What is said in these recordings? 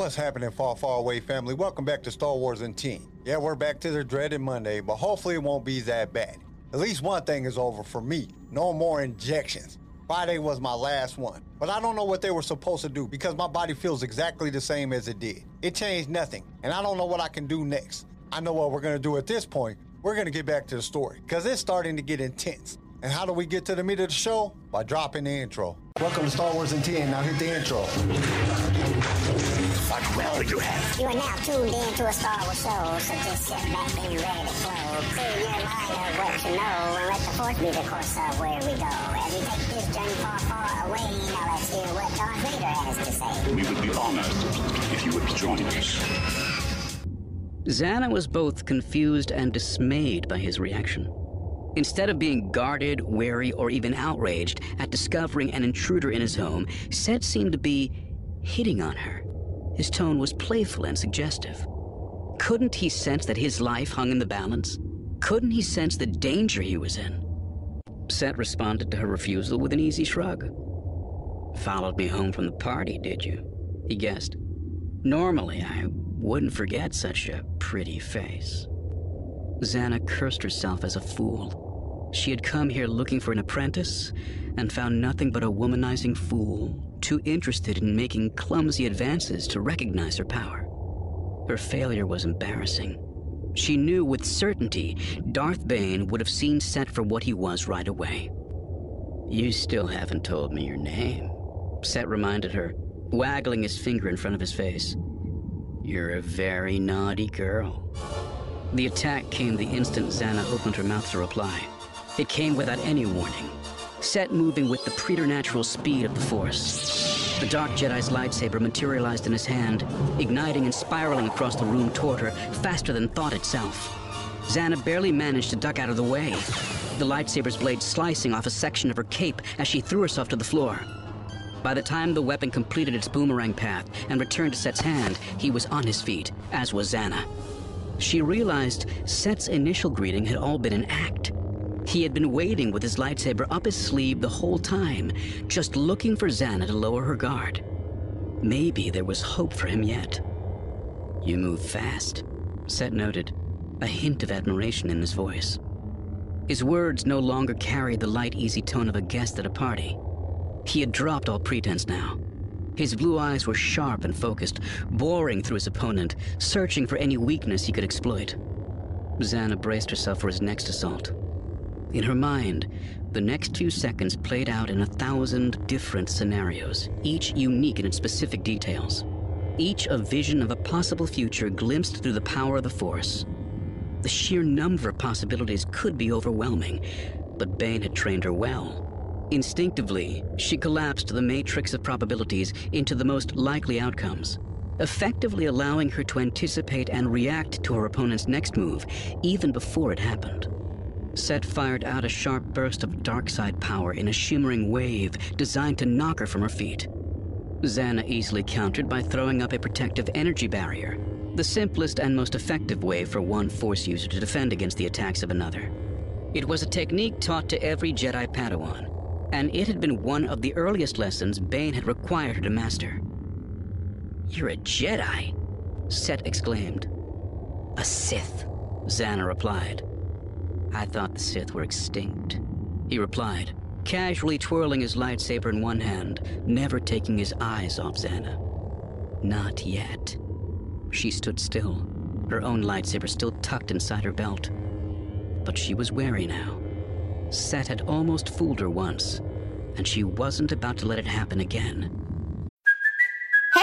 What's happening, far, far away family? Welcome back to Star Wars in 10. Yeah, we're back to the dreaded Monday, but hopefully it won't be that bad. At least one thing is over for me. No more injections. Friday was my last one. But I don't know what they were supposed to do because my body feels exactly the same as it did. It changed nothing, and I don't know what I can do next. I know what we're gonna do at this point. We're gonna get back to the story because it's starting to get intense. And how do we get to the meat of the show? By dropping the intro. Welcome to Star Wars in 10. Now hit the intro. What will you have? You are now tuned in to a Star Wars show, so just sit back and ready to flow. Clear your mind of what you know, and let the force be the course of where we go. As we take this journey far, far away, now let's hear what Darth Vader has to say. We would be honored if you would join us. Zannah was both confused and dismayed by his reaction. Instead of being guarded, wary, or even outraged at discovering an intruder in his home, Set seemed to be hitting on her. His tone was playful and suggestive. Couldn't he sense that his life hung in the balance? Couldn't he sense the danger he was in? Set responded to her refusal with an easy shrug. Followed me home from the party, did you? He guessed. Normally, I wouldn't forget such a pretty face. Zannah cursed herself as a fool. She had come here looking for an apprentice and found nothing but a womanizing fool, too interested in making clumsy advances to recognize her power. Her failure was embarrassing. She knew with certainty Darth Bane would have seen Set for what he was right away. You still haven't told me your name, Set reminded her, waggling his finger in front of his face. You're a very naughty girl. The attack came the instant Zannah opened her mouth to reply. It came without any warning, Set moving with the preternatural speed of the Force. The Dark Jedi's lightsaber materialized in his hand, igniting and spiraling across the room toward her faster than thought itself. Zannah barely managed to duck out of the way, the lightsaber's blade slicing off a section of her cape as she threw herself to the floor. By the time the weapon completed its boomerang path and returned to Set's hand, he was on his feet, as was Zannah. She realized Set's initial greeting had all been an act. He had been waiting with his lightsaber up his sleeve the whole time, just looking for Zannah to lower her guard. Maybe there was hope for him yet. You move fast, Set noted, a hint of admiration in his voice. His words no longer carried the light, easy tone of a guest at a party. He had dropped all pretense now. His blue eyes were sharp and focused, boring through his opponent, searching for any weakness he could exploit. Zannah braced herself for his next assault. In her mind, the next few seconds played out in a thousand different scenarios, each unique in its specific details. Each a vision of a possible future glimpsed through the power of the Force. The sheer number of possibilities could be overwhelming, but Bane had trained her well. Instinctively, she collapsed the matrix of probabilities into the most likely outcomes, effectively allowing her to anticipate and react to her opponent's next move even before it happened. Set fired out a sharp burst of dark side power in a shimmering wave designed to knock her from her feet. Zannah easily countered by throwing up a protective energy barrier, the simplest and most effective way for one Force user to defend against the attacks of another. It was a technique taught to every Jedi Padawan, and it had been one of the earliest lessons Bane had required her to master. You're a Jedi, Set exclaimed. A Sith, Zannah replied. I thought the Sith were extinct, he replied, casually twirling his lightsaber in one hand, never taking his eyes off Zannah. Not yet. She stood still, her own lightsaber still tucked inside her belt. But she was wary now. Set had almost fooled her once, and she wasn't about to let it happen again.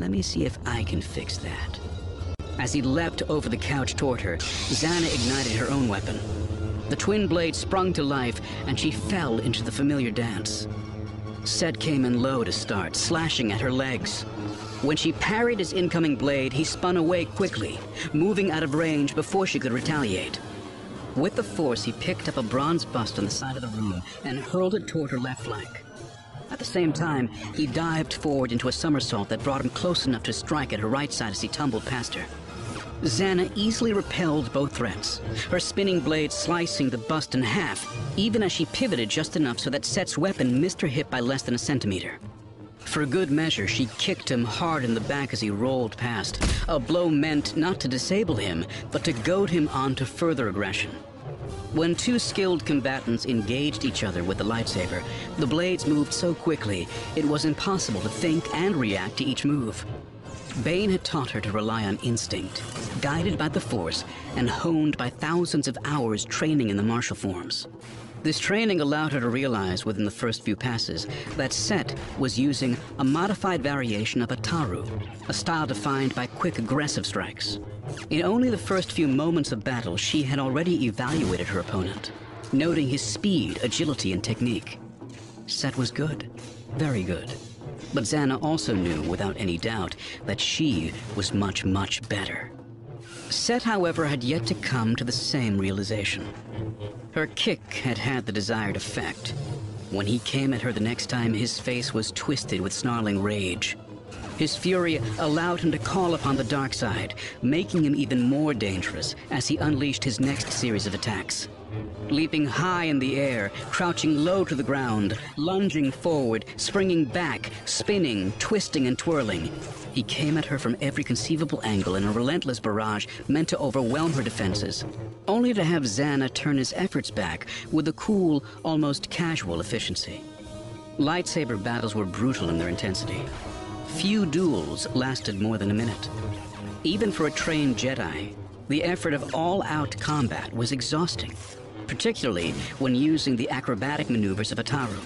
Let me see if I can fix that. As he leapt over the couch toward her, Zannah ignited her own weapon. The twin blade sprung to life, and she fell into the familiar dance. Set came in low to start, slashing at her legs. When she parried his incoming blade, he spun away quickly, moving out of range before she could retaliate. With the force, he picked up a bronze bust on the side of the room and hurled it toward her left flank. At the same time, he dived forward into a somersault that brought him close enough to strike at her right side as he tumbled past her. Zannah easily repelled both threats, her spinning blade slicing the bust in half, even as she pivoted just enough so that Set's weapon missed her hip by less than a centimeter. For good measure, she kicked him hard in the back as he rolled past. A blow meant not to disable him, but to goad him on to further aggression. When two skilled combatants engaged each other with the lightsaber, the blades moved so quickly it was impossible to think and react to each move. Bane had taught her to rely on instinct, guided by the Force and honed by thousands of hours training in the martial forms. This training allowed her to realize within the first few passes that Set was using a modified variation of Ataru, a style defined by quick aggressive strikes. In only the first few moments of battle, she had already evaluated her opponent, noting his speed, agility, and technique. Set was good, very good. But Zannah also knew, without any doubt, that she was much, much better. Set, however, had yet to come to the same realization. Her kick had had the desired effect. When he came at her the next time, his face was twisted with snarling rage. His fury allowed him to call upon the dark side, making him even more dangerous as he unleashed his next series of attacks. Leaping high in the air, crouching low to the ground, lunging forward, springing back, spinning, twisting, and twirling. He came at her from every conceivable angle in a relentless barrage meant to overwhelm her defenses, only to have Zannah turn his efforts back with a cool, almost casual efficiency. Lightsaber battles were brutal in their intensity. Few duels lasted more than a minute. Even for a trained Jedi, the effort of all-out combat was exhausting, particularly when using the acrobatic maneuvers of Ataru.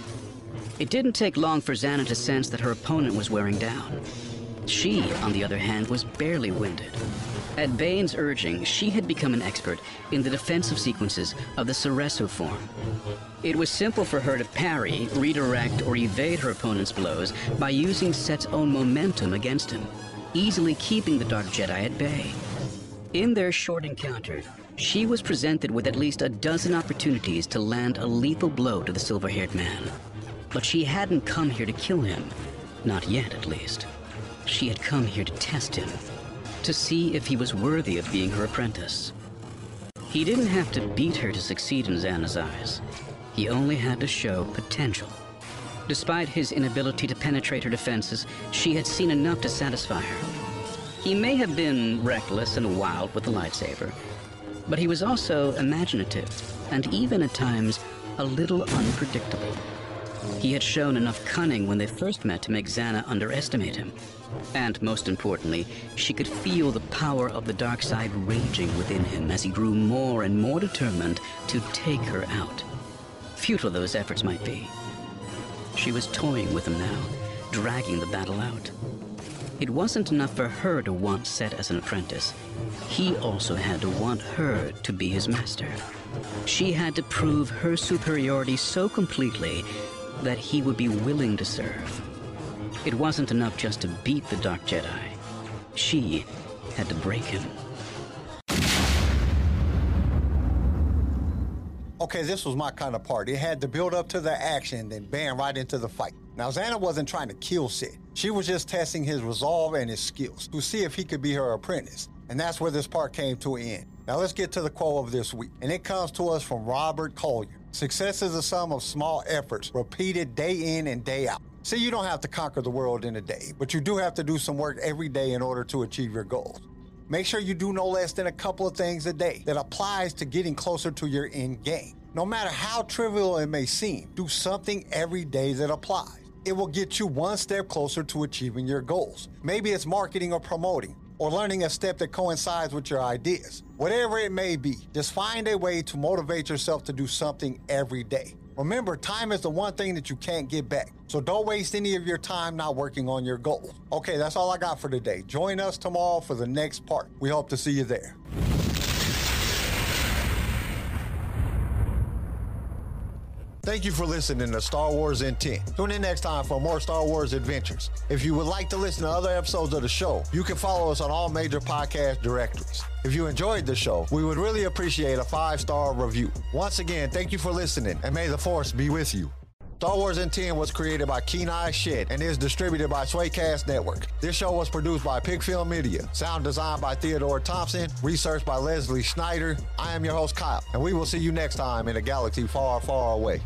It didn't take long for Zannah to sense that her opponent was wearing down. She, on the other hand, was barely winded. At Bane's urging, she had become an expert in the defensive sequences of the Soresu form. It was simple for her to parry, redirect, or evade her opponent's blows by using Set's own momentum against him, easily keeping the Dark Jedi at bay. In their short encounter, she was presented with at least a dozen opportunities to land a lethal blow to the silver-haired man. But she hadn't come here to kill him. Not yet, at least. She had come here to test him, to see if he was worthy of being her apprentice. He didn't have to beat her to succeed in Zannah's eyes. He only had to show potential. Despite his inability to penetrate her defenses, she had seen enough to satisfy her. He may have been reckless and wild with the lightsaber, but he was also imaginative and even at times a little unpredictable. He had shown enough cunning when they first met to make Zannah underestimate him. And most importantly, she could feel the power of the dark side raging within him as he grew more and more determined to take her out. Futile those efforts might be. She was toying with him now, dragging the battle out. It wasn't enough for her to want Set as an apprentice. He also had to want her to be his master. She had to prove her superiority so completely that he would be willing to serve. It wasn't enough just to beat the Dark Jedi. She had to break him. Okay, this was my kind of part. It had to build up to the action, then bam, right into the fight. Now, Zannah wasn't trying to kill Sid. She was just testing his resolve and his skills to see if he could be her apprentice. And that's where this part came to an end. Now, let's get to the quote of this week. And it comes to us from Robert Collier. Success is a sum of small efforts repeated day in and day out. See, you don't have to conquer the world in a day, but you do have to do some work every day in order to achieve your goals. Make sure you do no less than a couple of things a day that applies to getting closer to your end game. No matter how trivial it may seem, do something every day that applies. It will get you one step closer to achieving your goals. Maybe it's marketing or promoting, or learning a step that coincides with your ideas. Whatever it may be, just find a way to motivate yourself to do something every day. Remember, time is the one thing that you can't get back. So don't waste any of your time not working on your goals. Okay, that's all I got for today. Join us tomorrow for the next part. We hope to see you there. Thank you for listening to Star Wars in 10. Tune in next time for more Star Wars adventures. If you would like to listen to other episodes of the show, you can follow us on all major podcast directories. If you enjoyed the show, we would really appreciate a five star review. Once again, thank you for listening, and may the Force be with you. Star Wars in 10 was created by Kenai Shit and is distributed by Swaycast Network. This show was produced by Pigfield Media, sound designed by Theodore Thompson, research by Leslie Schneider. I am your host, Kyle, and we will see you next time in a galaxy far, far away.